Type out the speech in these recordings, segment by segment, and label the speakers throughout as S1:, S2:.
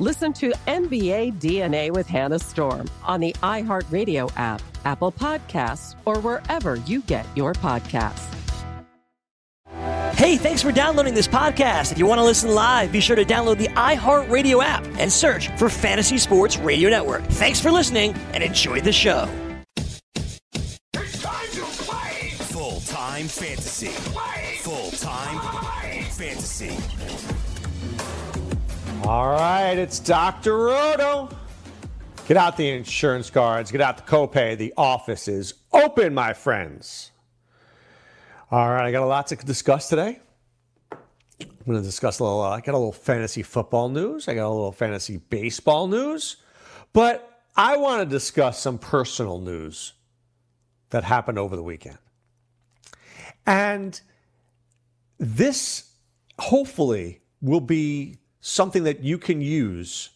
S1: Listen to NBA DNA with Hannah Storm on the iHeartRadio app, Apple Podcasts, or wherever you get your podcasts.
S2: Hey, thanks for downloading this podcast. If you want to listen live, be sure to download the iHeartRadio app and search for Fantasy Sports Radio Network. Thanks for listening and enjoy the show. It's time to play!
S3: Full time fantasy. Full time fantasy.
S4: All right, it's Dr. Roto. Get out the insurance cards, get out the copay. The office is open, my friends. All right, I got a lot to discuss today. I'm going to discuss a little, uh, I got a little fantasy football news, I got a little fantasy baseball news, but I want to discuss some personal news that happened over the weekend. And this hopefully will be something that you can use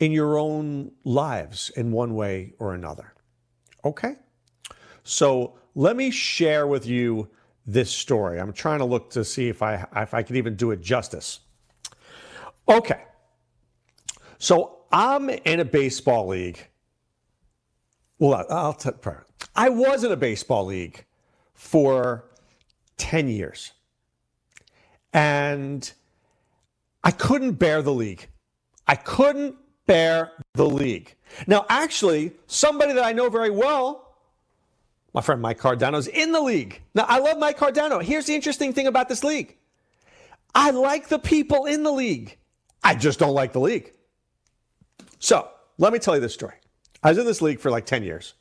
S4: in your own lives in one way or another. Okay? So let me share with you this story. I'm trying to look to see if I if I could even do it justice. Okay. So I'm in a baseball league. Well, I'll tell I was in a baseball league for 10 years. And I couldn't bear the league. I couldn't bear the league. Now, actually, somebody that I know very well, my friend Mike Cardano, is in the league. Now, I love Mike Cardano. Here's the interesting thing about this league I like the people in the league, I just don't like the league. So, let me tell you this story. I was in this league for like 10 years.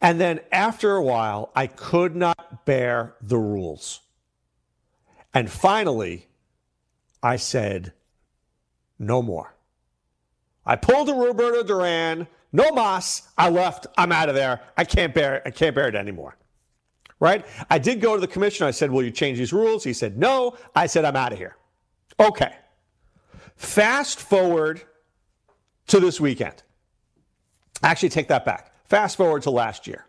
S4: And then after a while, I could not bear the rules. And finally, I said, no more. I pulled a Roberto Duran, no mas. I left. I'm out of there. I can't bear it. I can't bear it anymore. Right? I did go to the commissioner. I said, Will you change these rules? He said, No. I said, I'm out of here. Okay. Fast forward to this weekend. Actually, take that back. Fast forward to last year.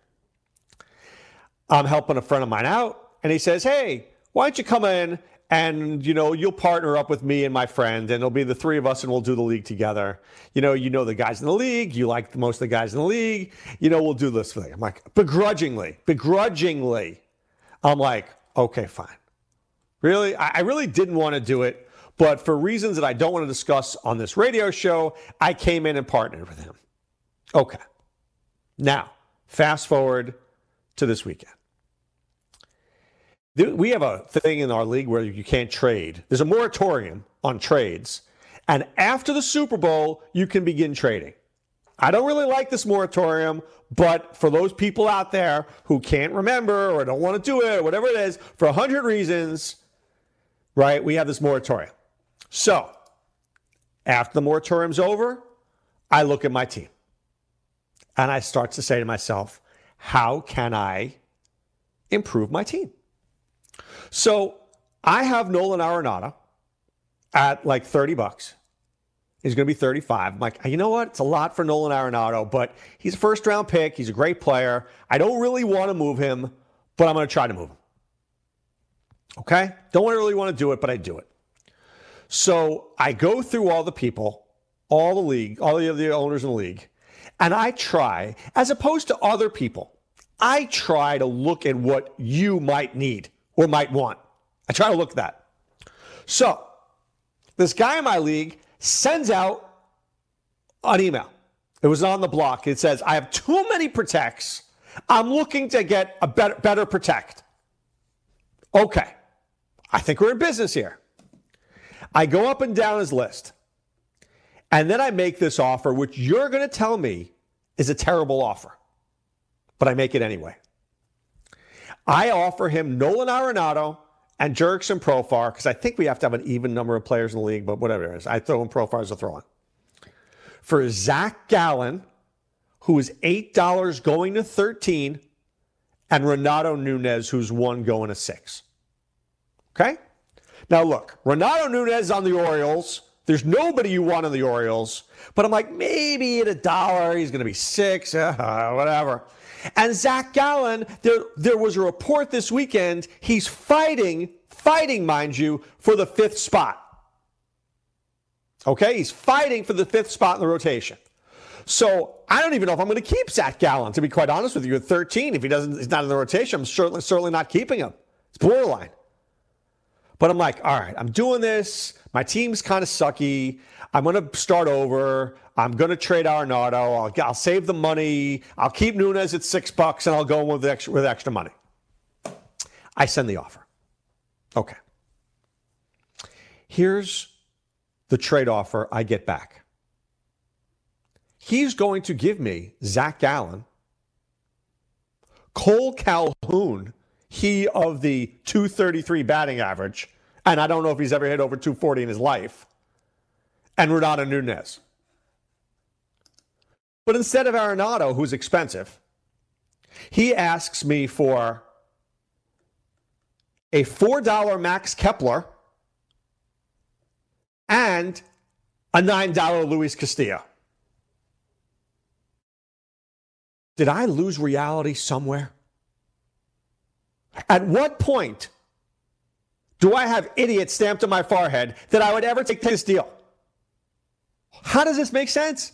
S4: I'm helping a friend of mine out, and he says, Hey, why don't you come in and you know you'll partner up with me and my friend and it'll be the three of us and we'll do the league together. You know you know the guys in the league you like most of the guys in the league you know we'll do this thing. I'm like begrudgingly begrudgingly i'm like okay fine. Really? I, I really didn't want to do it but for reasons that i don't want to discuss on this radio show i came in and partnered with him. Okay. Now fast forward to this weekend we have a thing in our league where you can't trade. There's a moratorium on trades. And after the Super Bowl, you can begin trading. I don't really like this moratorium, but for those people out there who can't remember or don't want to do it or whatever it is, for 100 reasons, right, we have this moratorium. So, after the moratorium's over, I look at my team and I start to say to myself, how can I improve my team? So I have Nolan Arenado at like 30 bucks. He's going to be 35. I'm like, you know what? It's a lot for Nolan Arenado, but he's a first round pick. He's a great player. I don't really want to move him, but I'm going to try to move him. Okay? Don't really want to do it, but I do it. So I go through all the people, all the league, all the owners in the league, and I try, as opposed to other people, I try to look at what you might need or might want. I try to look at that. So this guy in my league sends out an email. It was on the block. It says, I have too many protects. I'm looking to get a better, better protect. Okay. I think we're in business here. I go up and down his list. And then I make this offer, which you're going to tell me is a terrible offer. But I make it anyway. I offer him Nolan Arenado and Jurickson Profar because I think we have to have an even number of players in the league, but whatever it is. I throw in Profar as a throw in. For Zach Gallen, who is $8 going to 13 and Renato Nunez, who's one going to six. Okay? Now, look, Renato Nunez on the Orioles. There's nobody you want on the Orioles, but I'm like, maybe at a dollar, he's going to be six, uh, whatever. And Zach Gallen, there, there was a report this weekend, he's fighting, fighting, mind you, for the fifth spot. Okay, he's fighting for the fifth spot in the rotation. So I don't even know if I'm going to keep Zach Gallen, to be quite honest with you, at 13. If he doesn't, he's not in the rotation, I'm certainly, certainly not keeping him. It's borderline. But I'm like, all right, I'm doing this. My team's kind of sucky. I'm going to start over. I'm going to trade Arenado. I'll, I'll save the money. I'll keep Nunez at six bucks and I'll go with extra, with extra money. I send the offer. Okay. Here's the trade offer I get back. He's going to give me Zach Gallen, Kole Calhoun, he of the 233 batting average, and I don't know if he's ever hit over 240 in his life, and Renato Nunez. But instead of Arenado, who's expensive, he asks me for a $4 Max Kepler and a $9 Luis Castillo. Did I lose reality somewhere? At what point do I have idiot stamped on my forehead that I would ever take this deal? How does this make sense?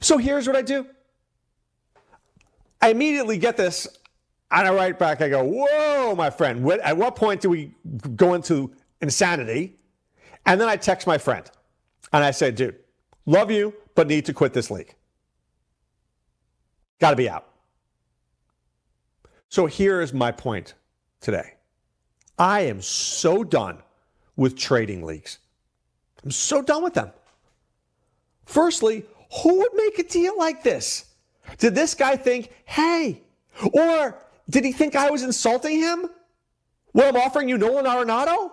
S4: So here's what I do. I immediately get this and I write back. I go, Whoa, my friend, at what point do we go into insanity? And then I text my friend and I say, Dude, love you, but need to quit this league. Got to be out. So here is my point today. I am so done with trading leagues. I'm so done with them. Firstly, who would make a deal like this? Did this guy think, hey, or did he think I was insulting him? Well, I'm offering you Nolan Arenado?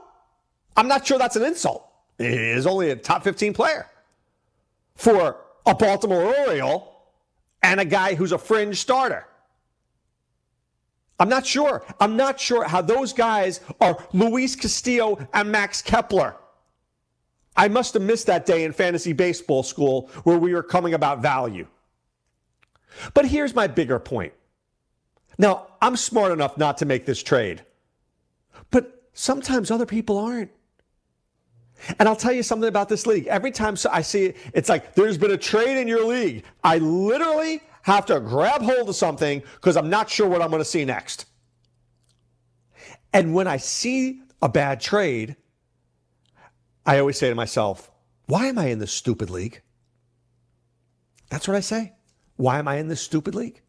S4: I'm not sure that's an insult. He is only a top 15 player for a Baltimore Oriole and a guy who's a fringe starter. I'm not sure. I'm not sure how those guys are Luis Castillo and Max Kepler. I must have missed that day in fantasy baseball school where we were coming about value. But here's my bigger point. Now, I'm smart enough not to make this trade, but sometimes other people aren't. And I'll tell you something about this league. Every time I see it, it's like there's been a trade in your league. I literally have to grab hold of something because I'm not sure what I'm going to see next. And when I see a bad trade, I always say to myself, why am I in this stupid league? That's what I say. Why am I in this stupid league?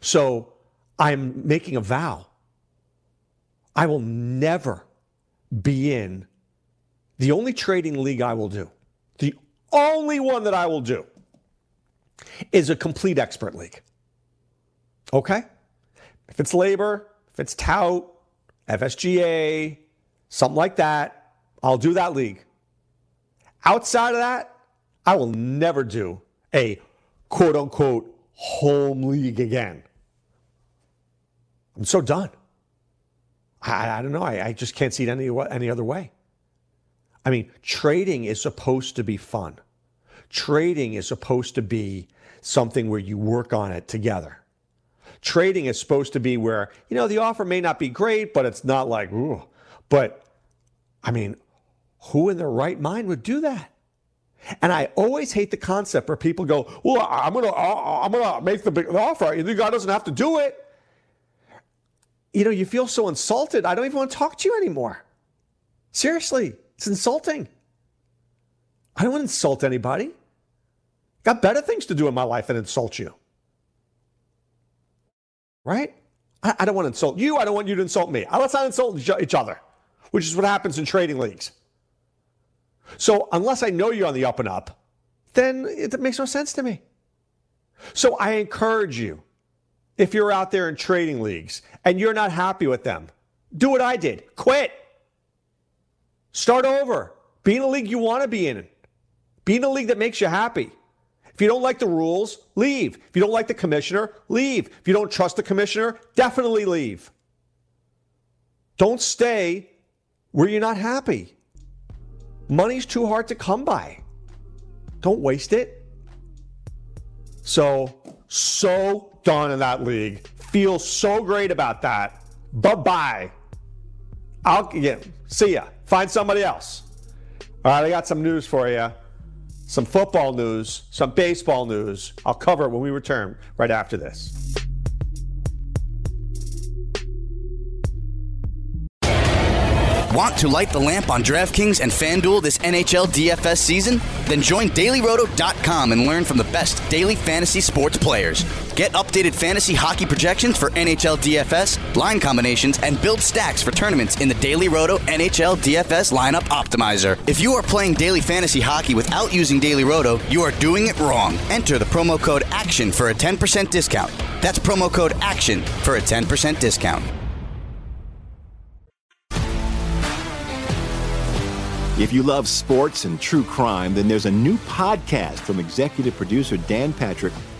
S4: So I'm making a vow. I will never be in the only trading league I will do, the only one that I will do is a complete expert league. Okay? If it's LABR, if it's tout, FSGA, something like that, I'll do that league. Outside of that, I will never do a quote unquote home league again. I'm so done. I, I don't know. I, I, just can't see it any, any other way. I mean, trading is supposed to be fun. Trading is supposed to be something where you work on it together. Trading is supposed to be where, you know, the offer may not be great, but it's not like, ooh. But I mean, who in their right mind would do that? And I always hate the concept where people go, "Well, I'm gonna, I'm gonna make the big offer. The guy doesn't have to do it." You know, you feel so insulted. I don't even want to talk to you anymore. Seriously, it's insulting. I don't want to insult anybody. Got better things to do in my life than insult you. Right? I, I don't want to insult you. I don't want you to insult me. Uh, let's not insult each other, which is what happens in trading leagues. So unless I know you're on the up and up, then it makes no sense to me. So I encourage you, if you're out there in trading leagues and you're not happy with them, do what I did. Quit. Start over. Be in a league you want to be in. Be in a league that makes you happy. If you don't like the rules, leave. If you don't like the commissioner, leave. If you don't trust the commissioner, definitely leave. Don't stay where you're not happy. Money's too hard to come by. Don't waste it. So, so done in that league. Feel so great about that. Bye bye. I'll yeah, see ya. Find somebody else. All right, I got some news for you. Some football news, some baseball news. I'll cover it when we return right after this.
S5: Want to light the lamp on DraftKings and FanDuel this NHL DFS season? Then join dailyroto.com and learn from the best daily fantasy sports players. Get updated fantasy hockey projections for NHL DFS, line combinations, and build stacks for tournaments in the Daily Roto NHL DFS lineup optimizer. If you are playing daily fantasy hockey without using Daily Roto, you are doing it wrong. Enter the promo code ACTION for a 10% discount. That's promo code ACTION for a 10% discount.
S6: If you love sports and true crime, then there's a new podcast from executive producer Dan Patrick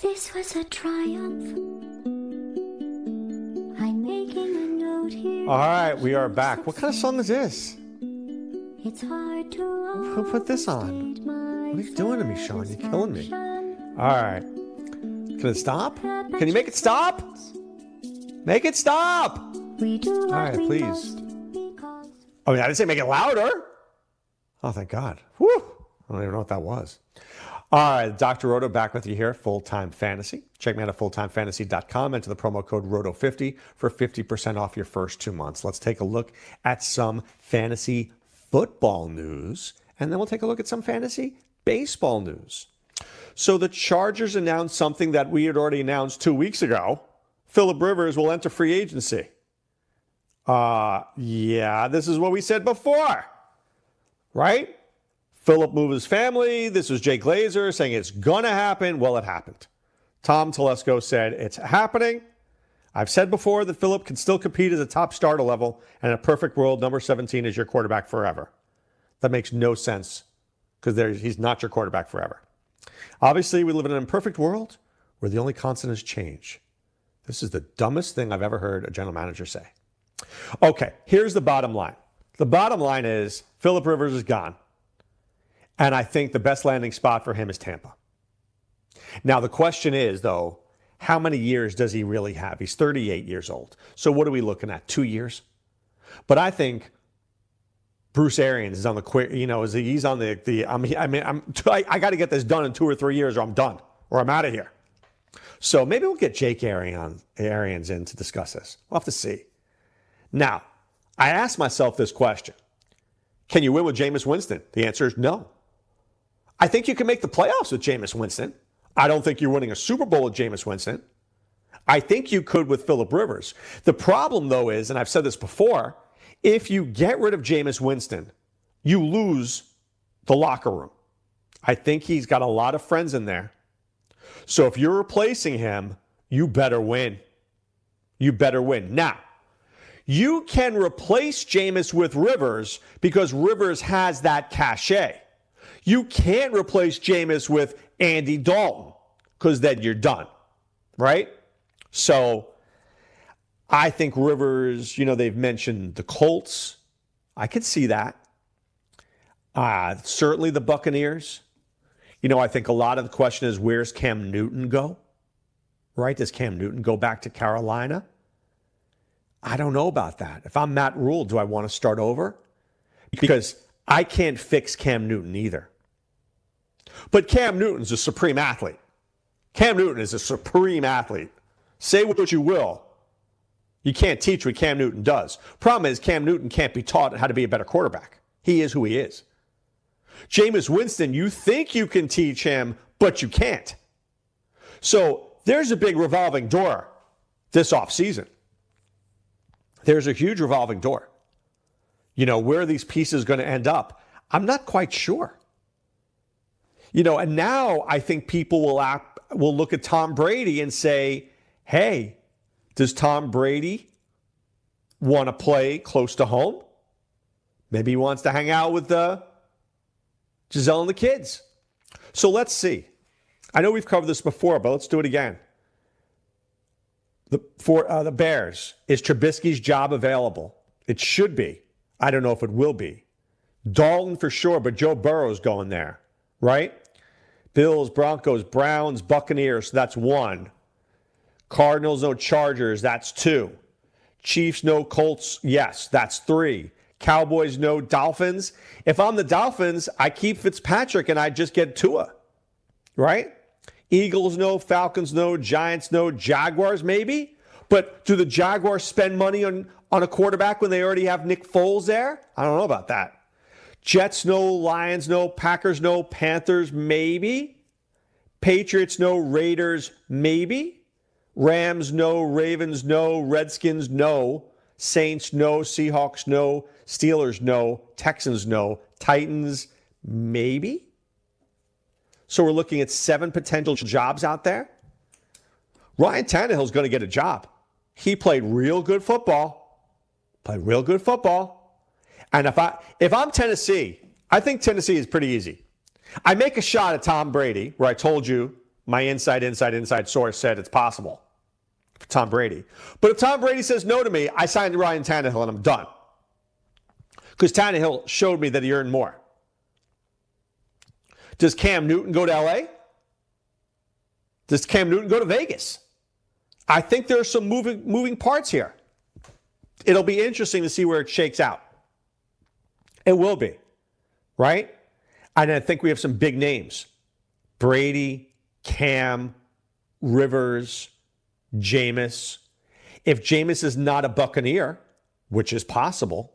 S7: This was a triumph. I'm making a note here.
S4: All right, we are back. What kind of song is this?
S7: It's hard to
S4: Who put this on? What are you doing to me, Sean? You're killing me. All right. Can it stop? Can you make it stop? Make it stop! All right, please. I mean, I didn't say make it louder. Oh, thank God. Whew. I don't even know what that was. All right, Dr. Roto back with you here, Full Time Fantasy. Check me out at fulltimefantasy.com. Enter the promo code ROTO50 for 50% off your first two months. Let's take a look at some fantasy football news, and then we'll take a look at some fantasy baseball news. So the Chargers announced something that we had already announced two weeks ago. Philip Rivers will enter free agency. Uh, yeah, this is what we said before, right? Philip moved his family. This was Jay Glazer saying it's going to happen. Well, it happened. Tom Telesco said it's happening. I've said before that Philip can still compete at the top starter level, and in a perfect world, number 17 is your quarterback forever. That makes no sense because he's not your quarterback forever. Obviously, we live in an imperfect world where the only constant is change. This is the dumbest thing I've ever heard a general manager say. Okay, here's the bottom line. The bottom line is Philip Rivers is gone. And I think the best landing spot for him is Tampa. Now, the question is, though, how many years does he really have? He's 38 years old. So, what are we looking at? Two years? But I think Bruce Arians is on the quick, you know, he's on the, the I'm, I mean, I'm, I, I got to get this done in two or three years or I'm done or I'm out of here. So maybe we'll get Jake Arians, Arians in to discuss this. We'll have to see. Now, I asked myself this question Can you win with Jameis Winston? The answer is no. I think you can make the playoffs with Jameis Winston. I don't think you're winning a Super Bowl with Jameis Winston. I think you could with Philip Rivers. The problem, though, is, and I've said this before, if you get rid of Jameis Winston, you lose the locker room. I think he's got a lot of friends in there. So if you're replacing him, you better win. You better win. Now, you can replace Jameis with Rivers because Rivers has that cachet. You can't replace Jameis with Andy Dalton because then you're done, right? So I think Rivers, you know, they've mentioned the Colts. I could see that. Uh, certainly the Buccaneers. You know, I think a lot of the question is where's Cam Newton go? Right? Does Cam Newton go back to Carolina? I don't know about that. If I'm Matt Rhule, do I want to start over? Because I can't fix Cam Newton either. But Cam Newton's a supreme athlete. Cam Newton is a supreme athlete. Say what you will. You can't teach what Cam Newton does. Problem is, Cam Newton can't be taught how to be a better quarterback. He is who he is. Jameis Winston, you think you can teach him, but you can't. So there's a big revolving door this offseason there's a huge revolving door. You know, where are these pieces going to end up? I'm not quite sure. You know, and now I think people will act, will look at Tom Brady and say, "Hey, does Tom Brady want to play close to home? Maybe he wants to hang out with the Gisele and the kids." So let's see. I know we've covered this before, but let's do it again the, for uh, the Bears, is Trubisky's job available? It should be. I don't know if it will be. Dalton for sure, but Joe Burrow's going there, right? Bills, Broncos, Browns, Buccaneers, that's one. Cardinals, no Chargers, that's two. Chiefs, no Colts, yes, that's three. Cowboys, no Dolphins. If I'm the Dolphins, I keep Fitzpatrick and I just get Tua, right? Eagles no, Falcons no, Giants no, Jaguars maybe. But do the Jaguars spend money on, on a quarterback when they already have Nick Foles there? I don't know about that. Jets no, Lions no, Packers no, Panthers maybe. Patriots no, Raiders maybe. Rams no, Ravens no, Redskins no, Saints no, Seahawks no, Steelers no, Texans no, Titans maybe. So we're looking at seven potential jobs out there. Ryan Tannehill's going to get a job. He played real good football. Played real good football. And if I if I'm Tennessee, I think Tennessee is pretty easy. I make a shot at Tom Brady, where I told you my inside, inside, inside source said it's possible for Tom Brady. But if Tom Brady says no to me, I signed Ryan Tannehill and I'm done. Because Tannehill showed me that he earned more. Does Cam Newton go to LA? Does Cam Newton go to Vegas? I think there are some moving moving parts here. It'll be interesting to see where it shakes out. It will be, right? And I think we have some big names Brady, Cam, Rivers, Jameis. If Jameis is not a Buccaneer, which is possible,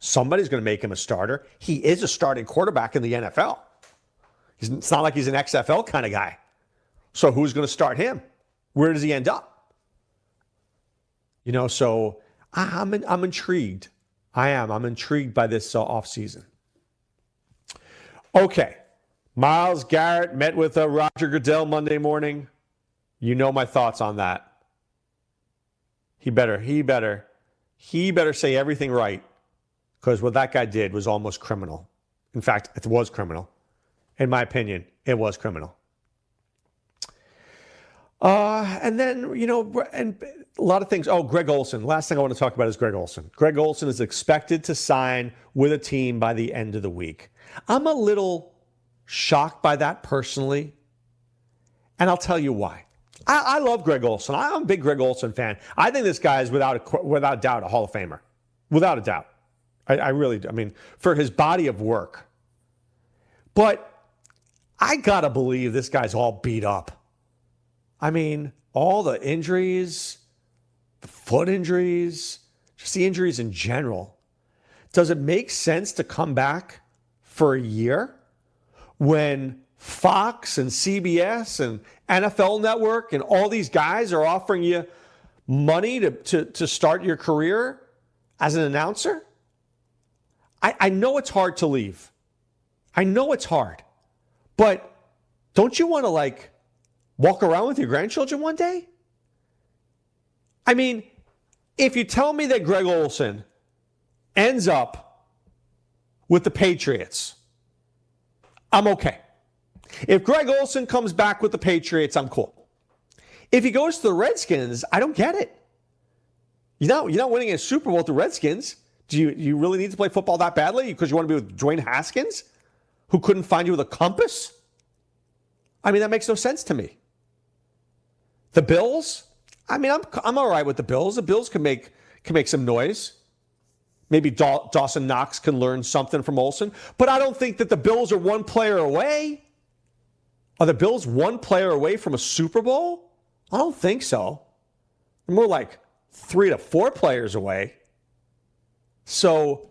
S4: somebody's going to make him a starter. He is a starting quarterback in the NFL. It's not like he's an XFL kind of guy. So who's going to start him? Where does he end up? You know, so I'm, I'm intrigued. I am. I'm intrigued by this uh, offseason. Okay. Myles Garrett met with uh, Roger Goodell Monday morning. You know my thoughts on that. He better, he better, he better say everything right because what that guy did was almost criminal. In fact, it was criminal. In my opinion, it was criminal. Uh, and then, you know, and a lot of things. Oh, Greg Olsen. Last thing I want to talk about is Greg Olsen. Greg Olsen is expected to sign with a team by the end of the week. I'm a little shocked by that personally. And I'll tell you why. I, I love Greg Olsen. I'm a big Greg Olsen fan. I think this guy is without a, without doubt a Hall of Famer. Without a doubt. I, I really. I mean, for his body of work. But I got to believe this guy's all beat up. I mean, all the injuries, the foot injuries, just the injuries in general. Does it make sense to come back for a year when Fox and CBS and NFL Network and all these guys are offering you money to, to, to start your career as an announcer? I, I know it's hard to leave. I know it's hard. But don't you want to like walk around with your grandchildren one day? I mean, if you tell me that Greg Olsen ends up with the Patriots, I'm okay. If Greg Olsen comes back with the Patriots, I'm cool. If he goes to the Redskins, I don't get it. You're not, you're not winning a Super Bowl with the Redskins. Do you, you really need to play football that badly because you want to be with Dwayne Haskins, who couldn't find you with a compass? I mean, that makes no sense to me. The Bills, I mean, I'm, I'm all right with the Bills. The Bills can make, can make some noise. Maybe Dawson Knox can learn something from Olsen, but I don't think that the Bills are one player away. Are the Bills one player away from a Super Bowl? I don't think so. They're more like three to four players away. So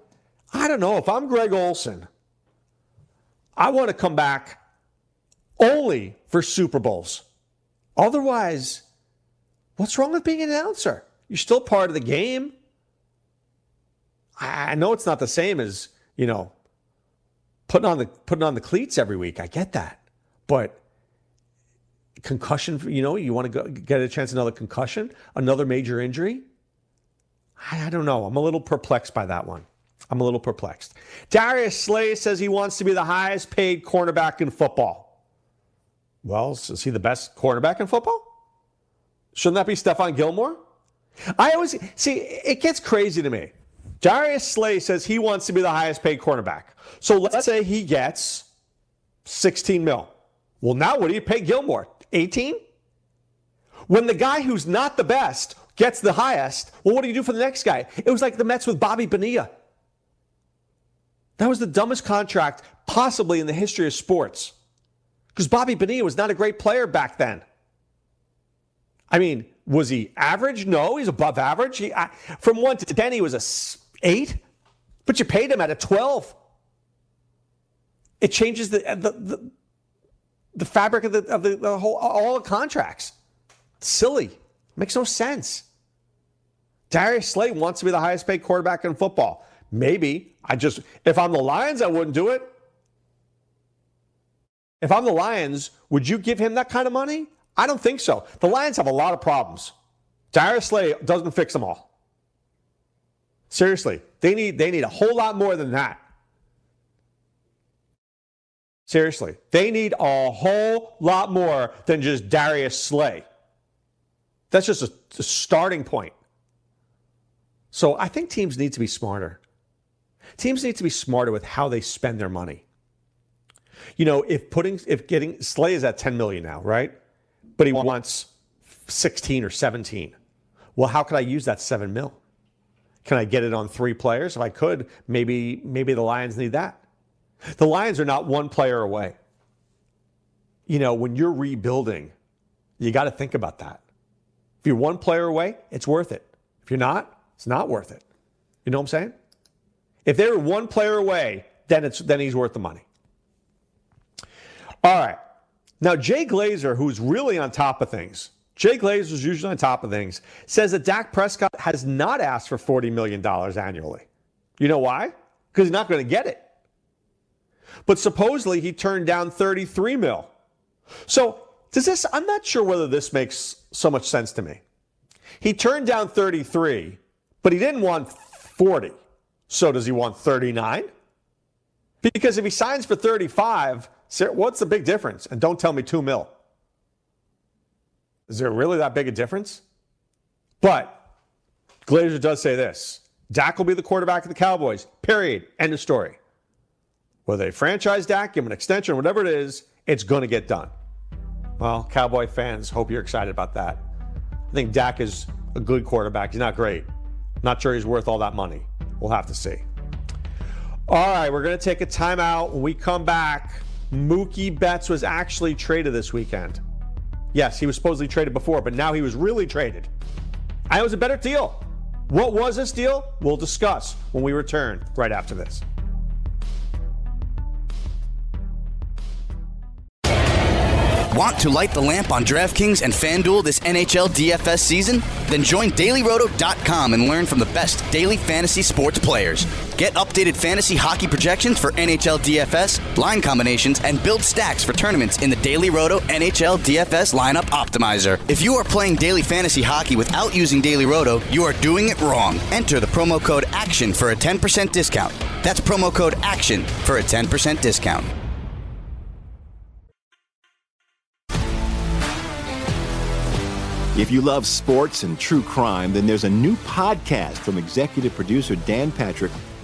S4: I don't know. If I'm Greg Olsen, I want to come back only for Super Bowls. Otherwise, what's wrong with being an announcer? You're still part of the game. I know it's not the same as, you know, putting on the putting on the cleats every week. I get that. But concussion, you know, you want to go, get a chance another concussion, another major injury? I, I don't know. I'm a little perplexed by that one. I'm a little perplexed. Darius Slay says he wants to be the highest paid cornerback in football. Well, is he the best cornerback in football? Shouldn't that be Stephon Gilmore? I always see it gets crazy to me. Darius Slay says he wants to be the highest paid cornerback. So let's say he gets 16 mil. Well, now what do you pay Gilmore? 18? When the guy who's not the best gets the highest, well, what do you do for the next guy? It was like the Mets with Bobby Bonilla. That was the dumbest contract possibly in the history of sports. Because Bobby Bonilla was not a great player back then. I mean, was he average? No, he's above average. He, I, from 1 to 10, he was a 8, but you paid him at a 12. It changes the, the, the, the fabric of the, of the, the whole, all the contracts. Silly. Makes no sense. Darius Slay wants to be the highest paid quarterback in football. Maybe. I just, if I'm the Lions, I wouldn't do it. If I'm the Lions, would you give him that kind of money? I don't think so. The Lions have a lot of problems. Darius Slay doesn't fix them all. Seriously, they need they need a whole lot more than that. Seriously, they need a whole lot more than just Darius Slay. That's just a, a starting point. So I think teams need to be smarter. Teams need to be smarter with how they spend their money. You know, if putting if getting Slay is at 10 million now, right? But he wants 16 or 17. Well, how could I use that 7 mil? Can I get it on three players? If I could, maybe maybe the Lions need that. The Lions are not one player away. You know, when you're rebuilding, you got to think about that. If you're one player away, it's worth it. If you're not, it's not worth it. You know what I'm saying? If they're one player away, then it's then he's worth the money. All right. Now Jay Glazer, who's really on top of things, Jay Glazer is usually on top of things, says that Dak Prescott has not asked for $40 million annually. You know why? Because he's not going to get it. But supposedly he turned down 33 mil. So does this, I'm not sure whether this makes so much sense to me. He turned down 33, but he didn't want 40. So does he want 39? Because if he signs for 35, what's the big difference? And don't tell me two mil. Is there really that big a difference? But Glazer does say this Dak will be the quarterback of the Cowboys, period. End of story. Whether they franchise Dak, give him an extension, whatever it is, it's going to get done. Well, Cowboy fans, hope you're excited about that. I think Dak is a good quarterback. He's not great. Not sure he's worth all that money. We'll have to see. All right, we're going to take a timeout. When we come back, Mookie Betts was actually traded this weekend. Yes, he was supposedly traded before, but now he was really traded. And it was a better deal. What was this deal? We'll discuss when we return right after this.
S5: Want to light the lamp on DraftKings and FanDuel this NHL DFS season? Then join dailyroto.com and learn from the best daily fantasy sports players. Get updated fantasy hockey projections for NHL DFS, line combinations, and build stacks for tournaments in the Daily Roto NHL DFS lineup optimizer. If you are playing daily fantasy hockey without using Daily Roto, you are doing it wrong. Enter the promo code ACTION for a 10% discount. That's promo code ACTION for a 10% discount.
S6: If you love sports and true crime, then there's a new podcast from executive producer Dan Patrick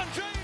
S8: James.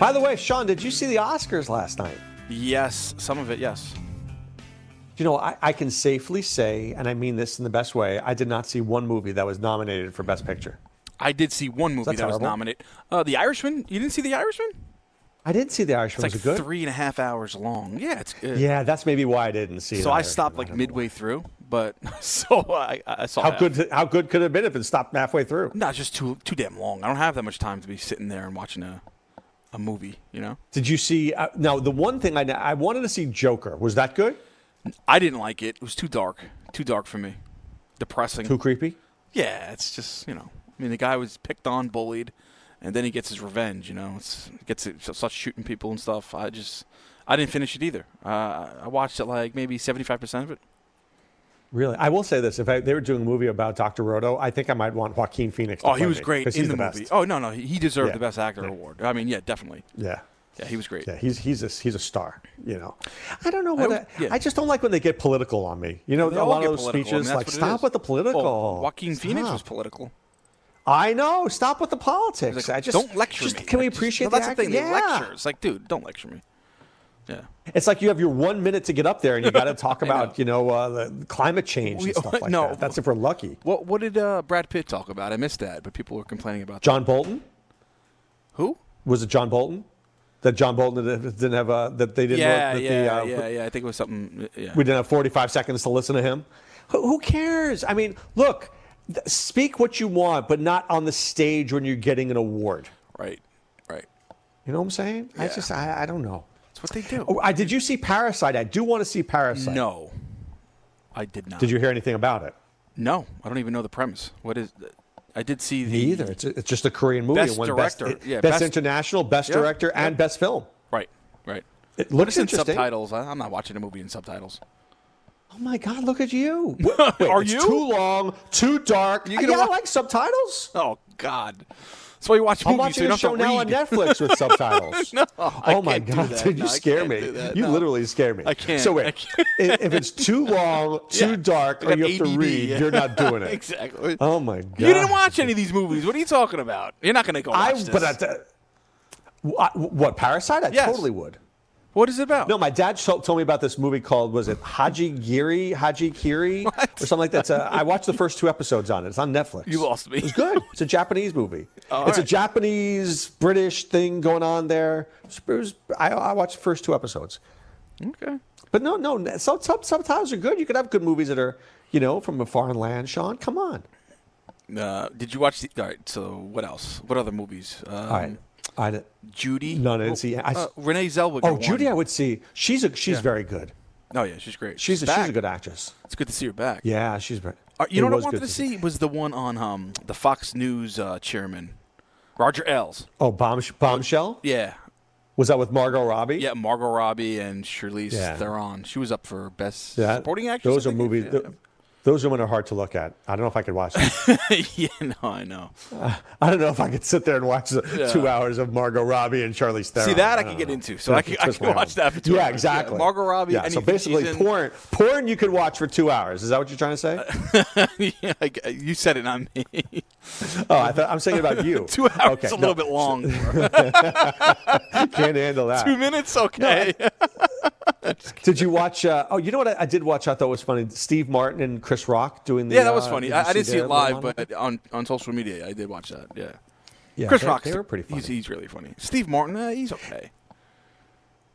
S4: By the way, Sean, did you see the Oscars last night?
S9: Yes, some of it, yes.
S4: You know, I, I can safely say, and I mean this in the best way, I did not see one movie that was nominated for Best Picture.
S9: I did see one movie
S4: that
S9: was nominated. Uh, the Irishman. You didn't see The Irishman?
S4: I didn't see The Irishman.
S9: It's like
S4: it good?
S9: three and a half hours long. Yeah, it's good.
S4: Yeah, that's maybe why I didn't see it.
S9: So I stopped like midway through, but so I, I saw
S4: How
S9: that.
S4: good? How good could it have been if it stopped halfway through?
S9: No, it's just too too damn long. I don't have that much time to be sitting there and watching a a movie. You know,
S4: Did you see? Uh, now, the one thing I I wanted to see Joker. Was that good?
S9: I didn't like it. It was too dark. Too dark for me. Depressing.
S4: Too creepy.
S9: Yeah, it's just you know. I mean, the guy was picked on, bullied, and then he gets his revenge. You know, it's gets it, starts shooting people and stuff. I just I didn't finish it either. Uh, I watched it like maybe seventy five percent of it.
S4: Really, I will say this: if I, they were doing a movie about Doctor Roto, I think I might want Joaquin Phoenix. To
S9: Oh, he was
S4: me,
S9: great in the,
S4: best.
S9: movie. Oh no, no, he deserved
S4: Yeah.
S9: the best actor
S4: Yeah.
S9: award. I mean, yeah, definitely.
S4: Yeah.
S9: Yeah, he was great.
S4: Yeah, he's he's a he's a star. You know, I don't know what I,
S9: don't- yeah.
S4: I just don't like when they get political on me. You know,
S9: They
S4: a lot of those.
S9: I
S4: speeches like stop with the political.
S9: Well, Joaquin Phoenix was political.
S4: I know. Stop with the politics.
S9: Like,
S4: I just
S9: don't lecture
S4: just,
S9: me.
S4: Can we
S9: Like, just-
S4: appreciate
S9: no, that's
S4: the,
S9: the thing.
S4: act-
S9: They lecture. It's like, dude, don't lecture me. Yeah.
S4: It's like you have your one minute to get up there, and you got to talk
S9: know.
S4: about you know uh, the climate change and stuff like
S9: no.
S4: that. That's if we're lucky.
S9: What what did uh, Brad Pitt talk about? I missed that, but people were complaining about
S4: John Bolton.
S9: Who?
S4: Was it John Bolton? That John Bolton didn't have a that they didn't.
S9: Yeah,
S4: that
S9: yeah,
S4: the, uh,
S9: yeah, yeah. I think it was something. Yeah.
S4: We didn't have 45 seconds to listen to him. Who, who cares? I mean, look, th- speak what you want, but not on the stage when you're getting an award.
S9: Right, right.
S4: You know what I'm saying? I just, I, I don't know.
S9: That's what they do.
S4: Oh, I, did you see Parasite? I do want to see Parasite.
S9: No, I did not.
S4: Did you hear anything about it?
S9: No, I don't even know the premise. What is? I did see the
S4: Me either. It's, it's just a Korean movie.
S9: Best director.
S4: Best,
S9: Yeah,
S4: best,
S9: best-
S4: international, best
S9: Yeah,
S4: director,
S9: yeah.
S4: and best film.
S9: Right, right.
S4: It looks
S9: in
S4: interesting.
S9: subtitles. I, I'm not watching a movie in subtitles.
S4: Oh my God! Look at you. Wait,
S9: Are
S4: it's
S9: you?
S4: Too long, too dark.
S9: You
S4: yeah,
S9: gonna
S4: I
S9: watch-
S4: like subtitles.
S9: Oh God. That's why you watch
S4: I'm
S9: movies. so
S4: watching
S9: you
S4: a show now on. Netflix with subtitles.
S9: no,
S4: oh my god, dude, you
S9: I
S4: scare me. You
S9: No.
S4: literally scare me.
S9: I can't.
S4: So wait,
S9: can't.
S4: if it's too long, too
S9: Yeah.
S4: dark, or you have to read,
S9: yeah.
S4: you're not doing it.
S9: exactly.
S4: Oh my god.
S9: You didn't watch any of these movies. What are you talking about? You're not going to go watch
S4: I
S9: this.
S4: but I, what, what Parasite? I
S9: Yes.
S4: totally would.
S9: What is it about?
S4: No, my dad told, told me about this movie called was it Haji Giri, Haji Kiri, or something like that. It's a- I watched the first two episodes on it. It's on Netflix.
S9: You lost me.
S4: It was good. It's a Japanese movie.
S9: Oh,
S4: it's a. Japanese British thing going on there. It was- I, I watched the first two episodes.
S9: Okay.
S4: But no, no, some, some, sometimes are good. You could have good movies that are, you know, from a foreign land. Sean, come on.
S9: Uh, did you watch the? All right. So what else? What other movies? Um,
S4: All right. I,
S9: Judy.
S4: no, I didn't see. I,
S9: Uh, Renee Zellweger.
S4: oh,
S9: won.
S4: Judy, I would see. She's a, she's
S9: Yeah.
S4: very good.
S9: Oh yeah, she's great.
S4: She's a, she's a good actress.
S9: It's good to see her back.
S4: Yeah, she's very.
S9: Uh, you know what I wanted to see was the one on um, the Fox News uh, chairman, Roger Ailes.
S4: Oh, bomb, bombshell.
S9: Yeah,
S4: Was that with Margot Robbie?
S9: yeah, Margot Robbie and Charlize
S4: Yeah.
S9: Theron. She was up for best
S4: Yeah,
S9: supporting actress.
S4: Those are movies.
S9: Yeah.
S4: Th- those women are hard to look at. I don't know if I could watch them.
S9: yeah, no, I know.
S4: Uh, I don't know if I could sit there and watch the
S9: Yeah.
S4: two hours of Margot Robbie and Charlie Theron.
S9: See that I
S4: don't
S9: can get
S4: know.
S9: into, so I
S4: could
S9: I can watch that for two
S4: Yeah,
S9: hours.
S4: exactly.
S9: Margot Robbie.
S4: Yeah, so basically, porn. Porn you could watch for two hours. Is that what you're trying to say?
S9: yeah, I you said it, not me.
S4: oh, I thought I'm saying about you.
S9: Two hours
S4: Okay,
S9: a
S4: no.
S9: little bit long.
S4: Can't handle that.
S9: Two minutes, okay.
S4: Did you watch? Uh, oh, you know what I, I did watch. I thought was funny. Steve Martin and Chris Rock doing the.
S9: yeah, that was
S4: uh,
S9: funny.
S4: did
S9: I, I didn't see it live, but on, on social media, I did watch that. Yeah.
S4: Yeah,
S9: Chris Rock.
S4: they were pretty
S9: He's,
S4: funny.
S9: he's really funny. Steve Martin, uh, he's okay.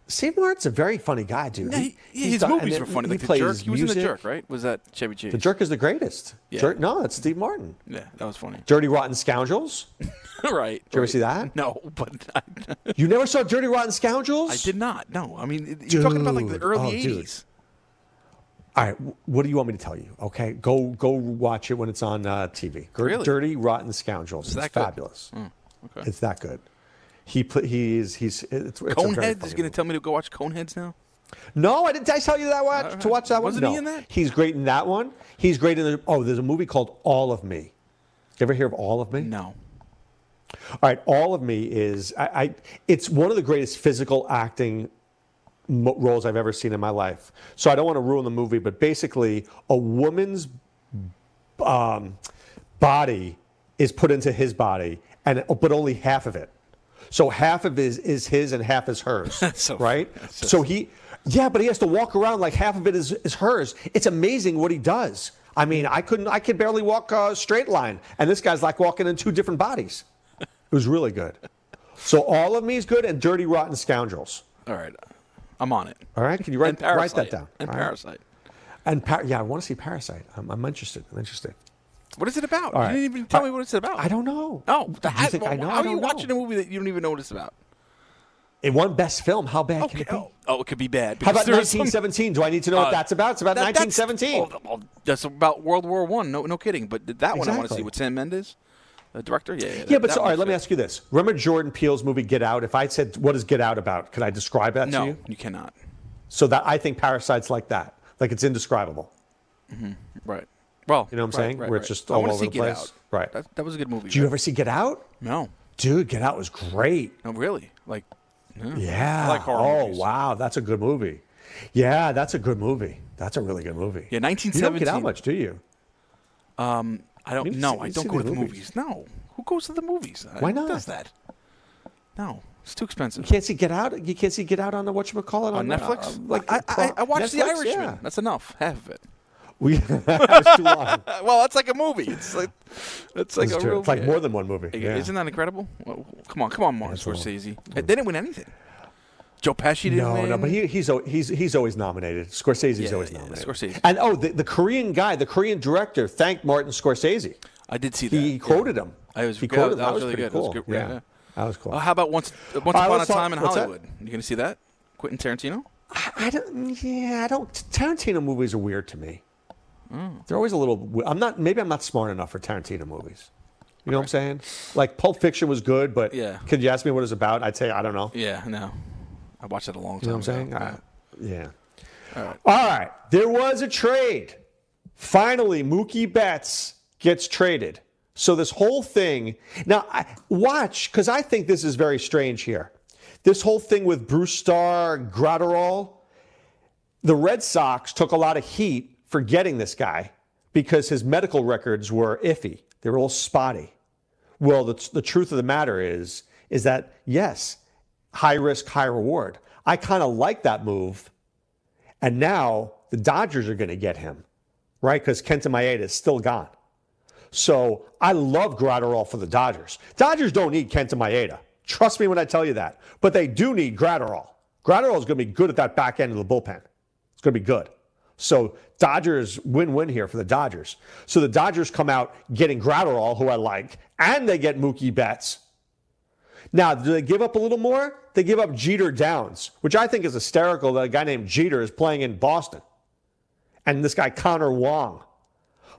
S4: Steve Martin's a very funny guy, dude.
S9: Yeah, he,
S4: he's
S9: his
S4: done-
S9: movies were funny.
S4: He
S9: Like the
S4: plays
S9: jerk. He was in the jerk, right? Was that Chevy Chase?
S4: The Jerk is the greatest.
S9: Yeah.
S4: Jerk, no, it's Steve Martin.
S9: Yeah, that was funny.
S4: Dirty Rotten Scoundrels.
S9: right.
S4: Did you ever see that?
S9: No, but I,
S4: You never saw Dirty Rotten Scoundrels?
S9: I did not. No, I mean you're talking about like the early
S4: Oh, dude.
S9: '80s.
S4: All right, what do you want me to tell you? Okay, go go watch it when it's on uh, TV.
S9: Really?
S4: Dirty Rotten Scoundrels.
S9: Is
S4: It's fabulous.
S9: Oh, okay.
S4: It's that good. He pl- he's he's it's, it's
S9: Coneheads is going to tell me to go watch Coneheads now.
S4: No, I didn't. Did I tell you that watch
S9: All
S4: to watch that
S9: Wasn't
S4: one?
S9: he
S4: No.
S9: in that?
S4: He's great in that one. He's great in the. Oh, there's a movie called All of Me. You ever hear of All of Me?
S9: No.
S4: All right, All of Me is I. I it's one of the greatest physical acting mo- roles I've ever seen in my life. So I don't want to ruin the movie, but basically, a woman's um, body is put into his body, and but only half of it. So half of his is his and half is hers.
S9: so-
S4: right?
S9: so
S4: So he, yeah, but he has to walk around like half of it is, is hers. It's amazing what he does. I mean, I couldn't, I could barely walk a straight line, and this guy's like walking in two different bodies. It was really good. So all of me is good, and Dirty Rotten Scoundrels.
S9: All right, I'm on it.
S4: All right, can you write, write that down?
S9: And
S4: right.
S9: Parasite.
S4: And par- yeah, I want to see Parasite. I'm, I'm interested. I'm interested.
S9: What is it about?
S4: All
S9: You
S4: right.
S9: didn't even tell me what it's about.
S4: I don't know.
S9: Oh,
S4: Do you think I know?
S9: How
S4: I
S9: are you
S4: know.
S9: watching a movie that you don't even know what it's about?
S4: It won Best Film. How bad can it be?
S9: Oh, it could be bad.
S4: How about
S9: because there's some-
S4: 1917? Do I need to know
S9: Uh,
S4: what that's about? It's about
S9: that-
S4: 1917.
S9: oh, oh, That's about World War One. No, no kidding. But that one I want to see with Sam Mendes, the director. Yeah, yeah.
S4: Yeah,
S9: that-
S4: but so, all right,
S9: one's
S4: let me ask you this. Remember Jordan Peele's movie Get Out? If I said, what is Get Out about? Could I describe that
S9: No,
S4: to you?
S9: No, you cannot.
S4: So that I think Parasite's like that. Like it's indescribable.
S9: hmm Right. Well,
S4: You know what I'm
S9: right,
S4: saying?
S9: right,
S4: Where it's just
S9: I
S4: all over
S9: see
S4: the
S9: Get
S4: place.
S9: Out.
S4: Right.
S9: That, that was a good movie.
S4: Did you ever see Get Out?
S9: No.
S4: Dude, Get Out was great.
S9: No, really. Like, yeah.
S4: Yeah.
S9: I like
S4: oh,
S9: movies.
S4: wow. That's a good movie. Yeah, that's a good movie. That's a really good movie.
S9: Yeah,
S4: You don't get out much, do you?
S9: Um, I don't.
S4: Maybe
S9: No, I don't go to the
S4: movies.
S9: movies. No, who goes to the movies?
S4: Why
S9: Who
S4: not?
S9: does that? No, it's too expensive.
S4: You can't see Get Out. You can't see Get Out on the what you call it
S9: On Netflix?
S4: uh, like
S9: I, I, I watched The
S4: Netflix?
S9: Irishman.
S4: Yeah.
S9: That's enough. Half of it.
S4: We that's too long.
S9: well, that's like a movie. It's like it's like
S4: That's
S9: a real.
S4: It's like more than one movie. Yeah.
S9: Isn't that incredible? Well, come on, come on, Martin
S4: That's
S9: Scorsese. They didn't win anything. Joe Pesci didn't
S4: no,
S9: win.
S4: no, but he, he's he's he's always nominated. Scorsese's
S9: Yeah,
S4: always
S9: yeah,
S4: nominated.
S9: Scorsese.
S4: And oh, the, the Korean guy, the Korean director, thanked Martin Scorsese.
S9: I did see that.
S4: He
S9: yeah.
S4: quoted him.
S9: I was
S4: he
S9: that,
S4: quoted
S9: that
S4: him.
S9: was, really good. That was
S4: Cool.
S9: good.
S4: Yeah.
S9: yeah.
S4: that was cool.
S9: Uh, how about once Once Upon a
S4: let's talk-
S9: Time in? Hollywood? You gonna see that? Quentin Tarantino.
S4: I, I don't. Yeah, I don't. Tarantino movies are weird to me. They're always a little. I'm not. Maybe I'm not smart enough for Tarantino movies. You know what I'm saying? Like Pulp Fiction was good, but
S9: Yeah.
S4: could you ask me what it's about? I'd say I don't know.
S9: Yeah, no. I watched it a long
S4: You know
S9: time
S4: what I'm saying?
S9: ago.
S4: Uh, yeah.
S9: All right.
S4: All right. There was a trade. Finally, Mookie Betts gets traded. So this whole thing. Now, I, watch, because I think this is very strange here. This whole thing with Brusdar Graterol, the Red Sox took a lot of heat for getting this guy because his medical records were iffy. They were all spotty. Well, the, the truth of the matter is, is that yes, high risk, high reward. I kind of like that move. And now the Dodgers are going to get him, right? Because Kenta Maeda is still gone. So I love Graterol for the Dodgers. Dodgers don't need Kenta Maeda. Trust me when I tell you that. But they do need Graterol. Graterol is going to be good at that back end of the bullpen. It's going to be good. So Dodgers win-win here for the Dodgers. So the Dodgers come out getting Graterol, who I like, and they get Mookie Betts. Now, do they give up a little more? They give up Jeter Downs, which I think is hysterical that a guy named Jeter is playing in Boston. And this guy, Connor Wong.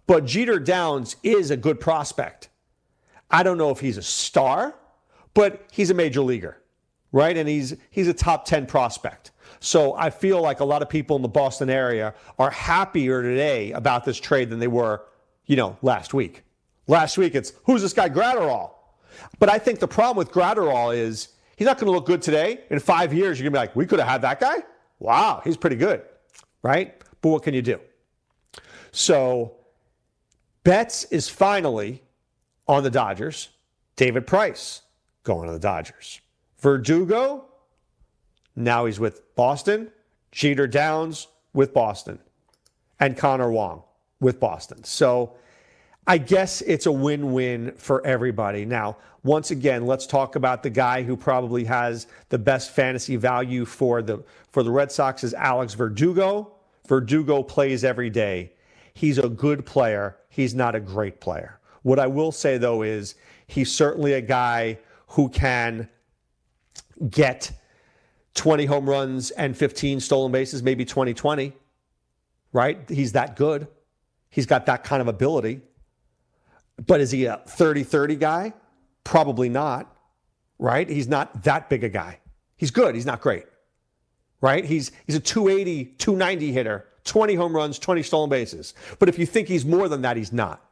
S4: But Jeter Downs is a good prospect. I don't know if he's a star, but he's a major leaguer, right? And he's he's a top 10 prospect. So I feel like a lot of people in the Boston area are happier today about this trade than they were, you know, last week. Last week it's who's this guy Graterol? But I think the problem with Graterol is he's not going to look good today. In five years, you're going to be like, we could have had that guy. Wow, he's pretty good, right? But what can you do? So Betts is finally on the Dodgers. David Price going to the Dodgers. Verdugo, now he's with Boston. Jeter Downs with Boston. And Connor Wong with Boston. So I guess it's a win win for everybody. Now, once again, let's talk about the guy who probably has the best fantasy value for the for the Red Sox is Alex Verdugo. Verdugo plays every day. He's a good player. He's not a great player. What I will say though is he's certainly a guy who can get 20 home runs and 15 stolen bases, maybe 2020. Right? He's that good. He's got that kind of ability. But is he a 30 30 guy? Probably not. right? He's not that big a guy. He's good. He's not great, right? He's, he's a 280, 290 hitter, 20 home runs, 20 stolen bases. But if you think he's more than that, he's not.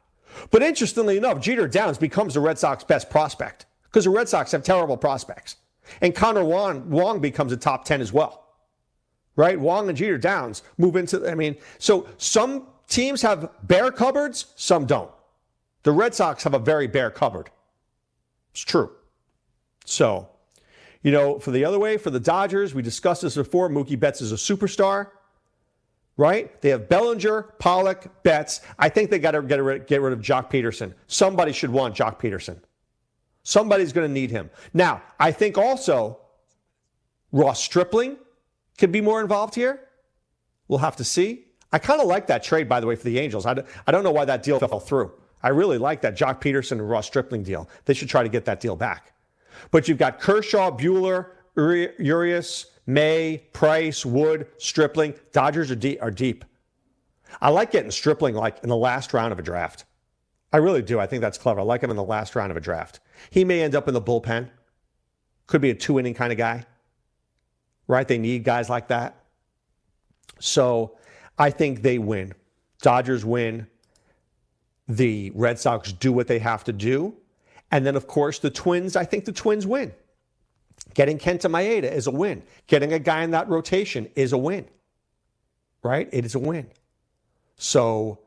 S4: But interestingly enough, Jeter Downs becomes the Red Sox best prospect because the Red Sox have terrible prospects. And Connor Wong, Wong becomes a top 10 as well, right? Wong and Jeter Downs move into, I mean, so some teams have bare cupboards, some don't. The Red Sox have a very bare cupboard. It's true. So, you know, for the other way, for the Dodgers, we discussed this before. Mookie Betts is a superstar, right? They have Bellinger, Pollock, Betts. I think they got to get rid, get rid of Joc Pederson. Somebody should want Joc Pederson. Somebody's going to need him. Now, I think also Ross Stripling could be more involved here. We'll have to see. I kind of like that trade, by the way, for the Angels. I, I don't know why that deal fell through. I really like that Joc Pederson and Ross Stripling deal. They should try to get that deal back. But you've got Kershaw, Buehler, Urias, May, Price, Wood, Stripling. Dodgers are deep, are deep. I like getting Stripling like in the last round of a draft. I really do. I think that's clever. I like him in the last round of a draft. He may end up in the bullpen. Could be a two inning kind of guy, right? They need guys like that. So I think they win. Dodgers win. The Red Sox do what they have to do. And then, of course, the Twins, I think the Twins win. Getting Kenta Maeda is a win. Getting a guy in that rotation is a win, right? It is a win. So,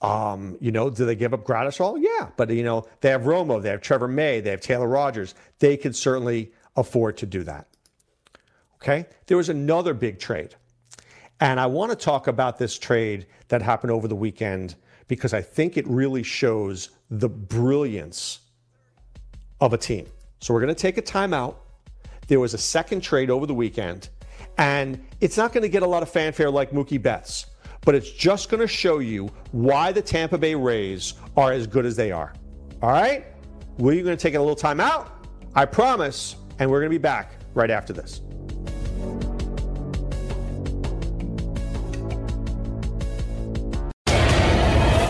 S4: um, you know, do they give up Graterol? Yeah, but you know, they have Romo, they have Trevor May, they have Taylor Rogers. They could certainly afford to do that. Okay, there was another big trade, and I want to talk about this trade that happened over the weekend because I think it really shows the brilliance of a team. So we're going to take a timeout. There was a second trade over the weekend, and it's not going to get a lot of fanfare like Mookie Betts, but it's just going to show you why the Tampa Bay Rays are as good as they are. All right? We're going to take a little time out, I promise, and we're going to be back right after this.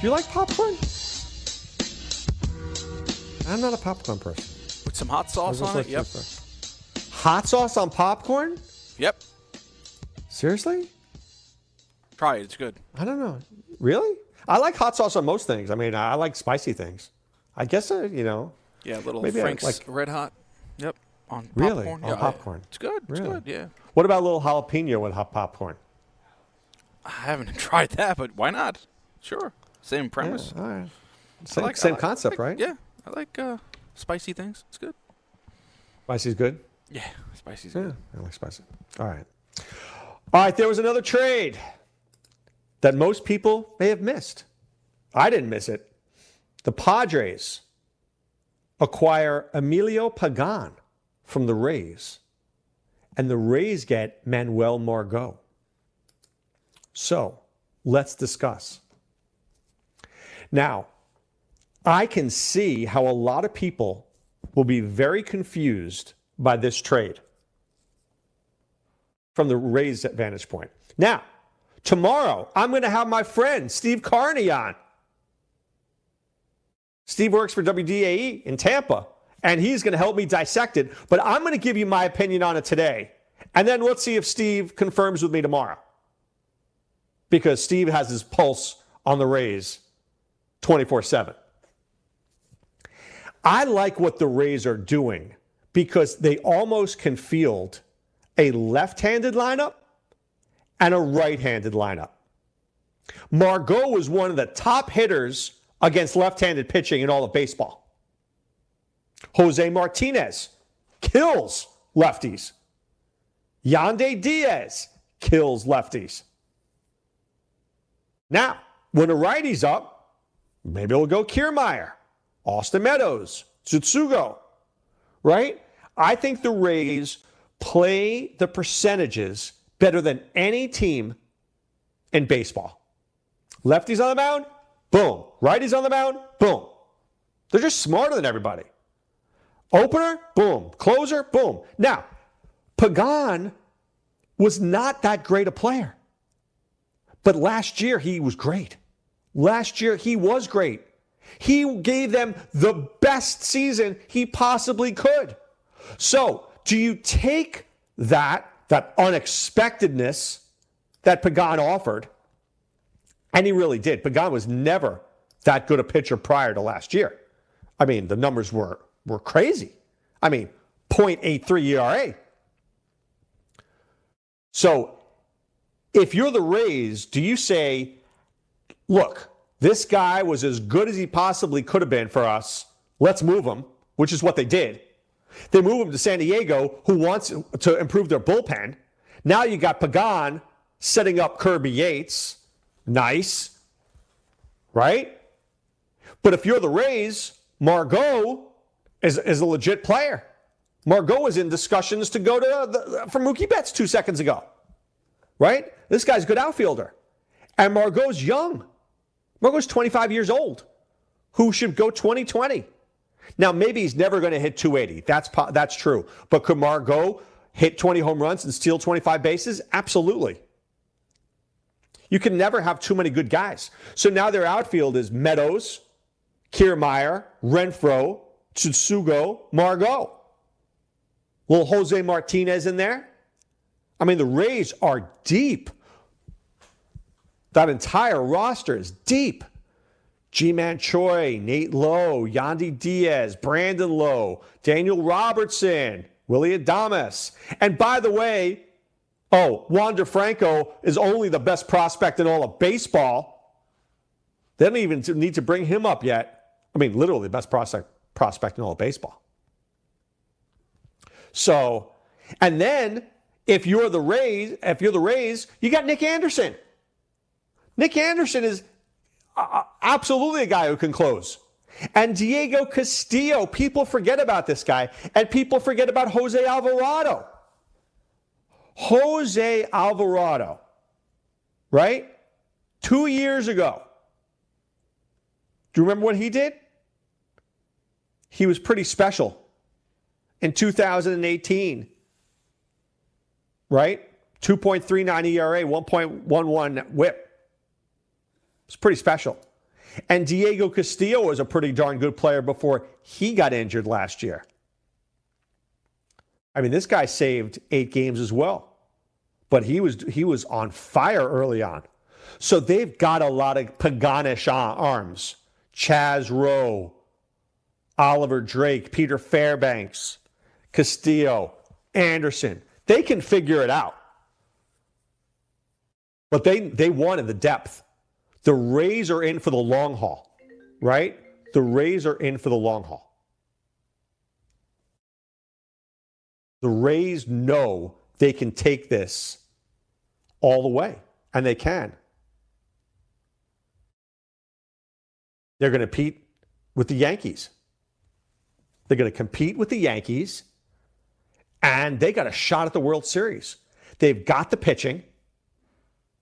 S4: Do you like popcorn? I'm not a popcorn person.
S9: With some hot sauce on it. Yep.
S4: Hot sauce on popcorn?
S9: Yep.
S4: Seriously?
S9: Try it. It's good.
S4: I don't know. Really? I like hot sauce on most things. I mean, I like spicy things. I guess, uh, you know.
S9: Yeah, little
S4: maybe
S9: Frank's
S4: like
S9: Red Hot. Yep. On
S4: Really?
S9: popcorn.
S4: On
S9: yeah,
S4: popcorn?
S9: It's good. It's
S4: Really?
S9: good. Yeah.
S4: What about a little jalapeno with hot popcorn?
S9: I haven't tried that, but why not? Sure. Same premise.
S4: all right. Same,
S9: like-
S4: same
S9: like-
S4: concept,
S9: like-
S4: right?
S9: Yeah. I like uh, spicy things. It's good.
S4: Spicy's good?
S9: Yeah, spicy's
S4: Yeah,
S9: good.
S4: I like spicy. All right. All right, there was another trade that most people may have missed. I didn't miss it. The Padres acquire Emilio Pagan from the Rays, and the Rays get Manuel Margot. So let's discuss. Now, I can see how a lot of people will be very confused by this trade from the Rays vantage point. Now, tomorrow, I'm going to have my friend Steve Carney on. Steve works for WDAE in Tampa, and he's going to help me dissect it. But I'm going to give you my opinion on it today. And then let's see if Steve confirms with me tomorrow. Because Steve has his pulse on the Rays 24 7. I like what the Rays are doing because they almost can field a left handed lineup and a right handed lineup. Margot was one of the top hitters against left handed pitching in all of baseball. Jose Martinez kills lefties. Yandy Diaz kills lefties. Now, when a righty's up, maybe it'll go Kiermaier, Austin Meadows, Tsutsugo, right? I think the Rays play the percentages better than any team in baseball. Lefties on the mound, boom. Righties on the mound, boom. They're just smarter than everybody. Opener, boom. Closer, boom. Now, Pagan was not that great a player. But last year, he was great. Last year, he was great. He gave them the best season he possibly could. So, do you take that, that unexpectedness that Pagan offered? And he really did. Pagan was never that good a pitcher prior to last year. I mean, the numbers were, were crazy. I mean, 0.83 ERA. So, if you're the Rays, do you say, look, this guy was as good as he possibly could have been for us. Let's move him, which is what they did. They move him to San Diego, who wants to improve their bullpen. Now you got Pagan setting up Kirby Yates. Nice. Right? But if you're the Rays, Margot is, is a legit player. Margot was in discussions to go to the, for Mookie Betts two seconds ago. Right? This guy's a good outfielder. And Margot's young. Margot's 25 years old, who should go 2020. Now, maybe he's never going to hit 280. That's, that's true. But could Margot hit 20 home runs and steal 25 bases? Absolutely. You can never have too many good guys. So now their outfield is Meadows, Kiermaier, Renfroe, Tsutsugo, Margot. Little Jose Martinez in there. I mean, the Rays are deep. That entire roster is deep. Ji-Man Choi, Nate Lowe, Yandy Diaz, Brandon Lowe, Daniel Robertson, Willy Adames. And by the way, oh, Wander Franco is only the best prospect in all of baseball. They don't even need to bring him up yet. I mean, literally the best prospect prospect in all of baseball. So, and then if you're the Rays, if you're the Rays, you got Nick Anderson. Nick Anderson is absolutely a guy who can close. And Diego Castillo, people forget about this guy, and people forget about Jose Alvarado. Jose Alvarado, right? Two years ago. Do you remember what he did? He was pretty special in 2018, right? 2.39 ERA, 1.11 whip. It's pretty special. And Diego Castillo was a pretty darn good player before he got injured last year. I mean, this guy saved eight games as well, but he was he was on fire early on. So they've got a lot of Paganish arms. Chaz Roe, Oliver Drake, Peter Fairbanks, Castillo, Anderson. They can figure it out. But they, they wanted the depth. The Rays are in for the long haul, right? The Rays are in for the long haul. The Rays know they can take this all the way, and they can. They're going to compete with the Yankees. They're going to compete with the Yankees, and they got a shot at the World Series. They've got the pitching,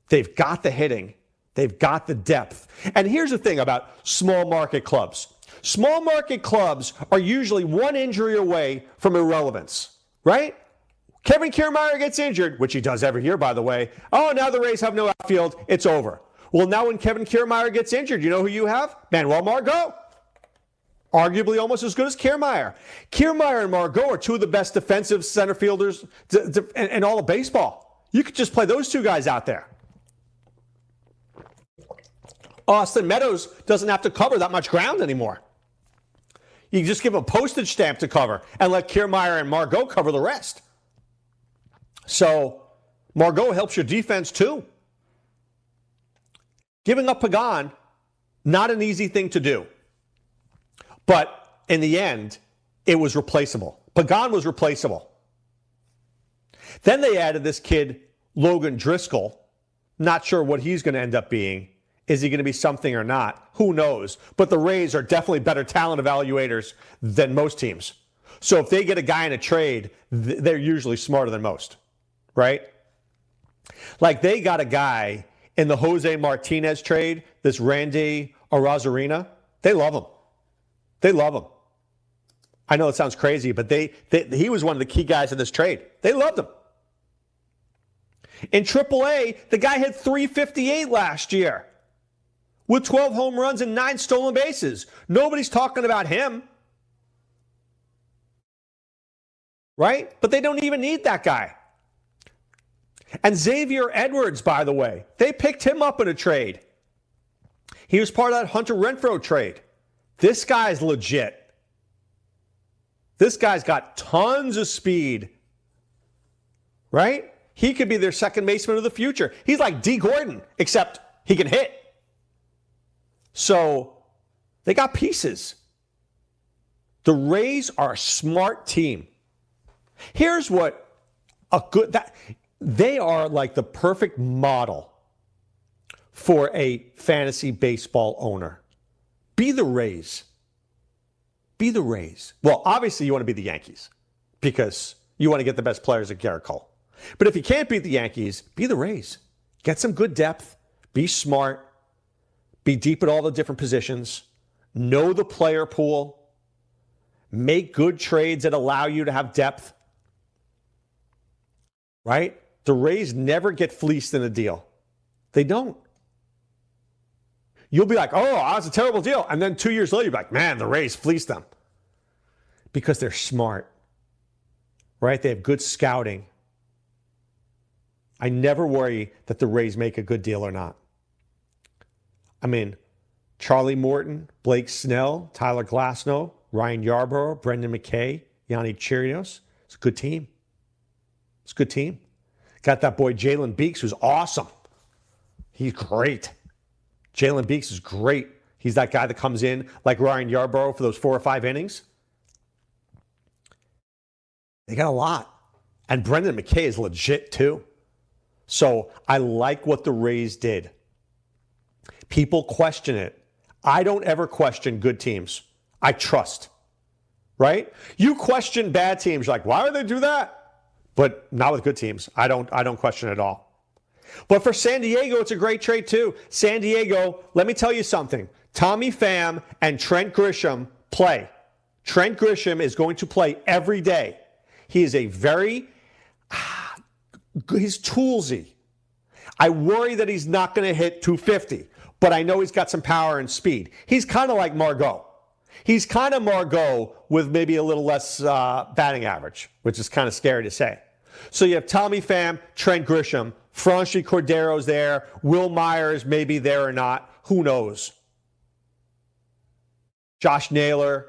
S4: they've got the hitting, they've got the depth. And here's the thing about small market clubs small market clubs are usually one injury away from irrelevance, right? Kevin Kiermaier gets injured, which he does every year, by the way. Oh, now the Rays have no outfield. It's over. Well, now when Kevin Kiermaier gets injured, you know who you have? Manuel Margot. Arguably almost as good as Kiermaier. Kiermaier and Margot are two of the best defensive center fielders in all of baseball. You could just play those two guys out there. Austin Meadows doesn't have to cover that much ground anymore. You just give a postage stamp to cover and let Kiermaier and Margot cover the rest. So Margot helps your defense too. Giving up Pagan, not an easy thing to do. But in the end, it was replaceable. Pagan was replaceable. Then they added this kid, Logan Driscoll. Not sure what he's going to end up being. Is he going to be something or not? Who knows? But the Rays are definitely better talent evaluators than most teams. So if they get a guy in a trade, they're usually smarter than most, right? Like they got a guy in the Jose Martinez trade, this Randy Arozarena, they love him. They love him. I know it sounds crazy, but they, they he was one of the key guys in this trade. They loved him. In AAA, the guy had 358 last year with 12 home runs and nine stolen bases. Nobody's talking about him. Right? But they don't even need that guy. And Xavier Edwards, by the way, they picked him up in a trade. He was part of that Hunter Renfroe trade. This guy's legit. This guy's got tons of speed. Right? He could be their second baseman of the future. He's like Dee Gordon, except he can hit. So they got pieces. The Rays are a smart team. Here's what a good that they are like the perfect model for a fantasy baseball owner. Be the Rays. Be the Rays. Well, obviously, you want to be the Yankees because you want to get the best players at Gerrit Cole. But if you can't beat the Yankees, be the Rays. Get some good depth, be smart, be deep at all the different positions, know the player pool, make good trades that allow you to have depth. Right? The Rays never get fleeced in a deal. They don't. You'll be like, oh, that was a terrible deal. And then two years later, you'll be like, man, the Rays fleeced them. Because they're smart, right? They have good scouting. I never worry that the Rays make a good deal or not. I mean, Charlie Morton, Blake Snell, Tyler Glasnow, Ryan Yarbrough, Brendan McKay, Yonny Chirinos. It's a good team. It's a good team. Got that boy Jalen Beeks, who's awesome. He's great. Jalen Beeks is great. He's that guy that comes in like Ryan Yarbrough for those four or five innings. They got a lot. And Brendan McKay is legit too. So I like what the Rays did. People question it. I don't ever question good teams. I trust. Right? You question bad teams, like, why would they do that? But not with good teams. I don't I don't question at all. But for San Diego, it's a great trade too. San Diego, let me tell you something. Tommy Pham and Trent Grisham play. Trent Grisham is going to play every day. He is a very ah, he's toolsy. I worry that he's not going to hit 250, but I know he's got some power and speed. He's kind of like Margot. He's kind of Margot with maybe a little less uh, batting average, which is kind of scary to say. So you have Tommy Pham, Trent Grisham, Franchy Cordero's there, Wil Myers maybe there or not. Who knows? Josh Naylor,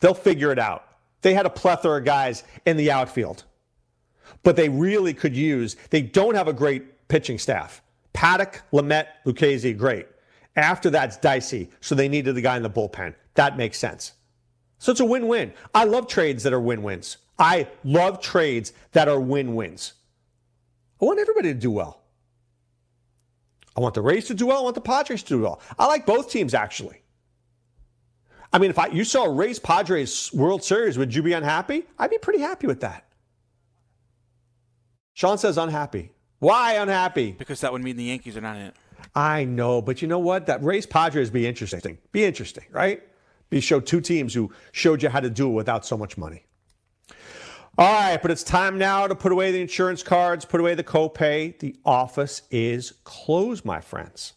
S4: they'll figure it out. They had a plethora of guys in the outfield, but they really could use, they don't have a great pitching staff. Paddock, Lamet, Lucchesi, great. After that's dicey, so they needed the guy in the bullpen. That makes sense. So it's a win win. I love trades that are win wins. I love trades that are win wins. I want everybody to do well. I want the Rays to do well. I want the Padres to do well. I like both teams, actually. I mean, if I, you saw a Rays Padres World Series, would you be unhappy? I'd be pretty happy with that. Sean says unhappy. Why unhappy?
S9: Because that would mean the Yankees are not in it.
S4: I know, but you know what? That Rays Padres be interesting. Be interesting, right? Be show two teams who showed you how to do it without so much money. All right, but it's time now to put away the insurance cards, put away the copay. The office is closed, my friends.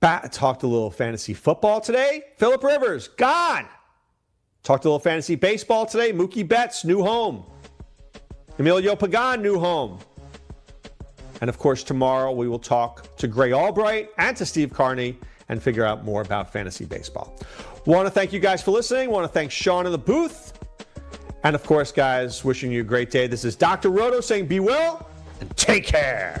S4: Bat talked a little fantasy football today. Philip Rivers, gone. Talked a little fantasy baseball today. Mookie Betts, new home. Emilio Pagan, new home. And of course, tomorrow we will talk to Grey Albright and to Steve Carney and figure out more about fantasy baseball. Want to thank you guys for listening. Want to thank Sean in the booth. And of course, guys, wishing you a great day. This is Dr. Roto saying be well and take care.